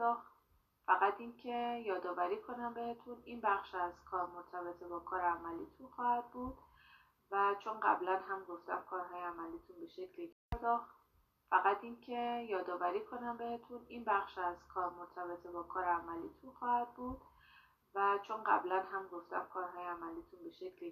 پرداخت فقط اینکه یادآوری کنم بهتون این بخش از کار مرتبط با کار عملیتون خواهد بود و چون قبلا هم گفتم کارهای عملیتون به شکلی پرداخت فقط اینکه یادآوری کنم بهتون این بخش از کار مرتبط با کار عملیتون خواهد بود و چون قبلا هم گفتم کارهای عملیتون به شکلی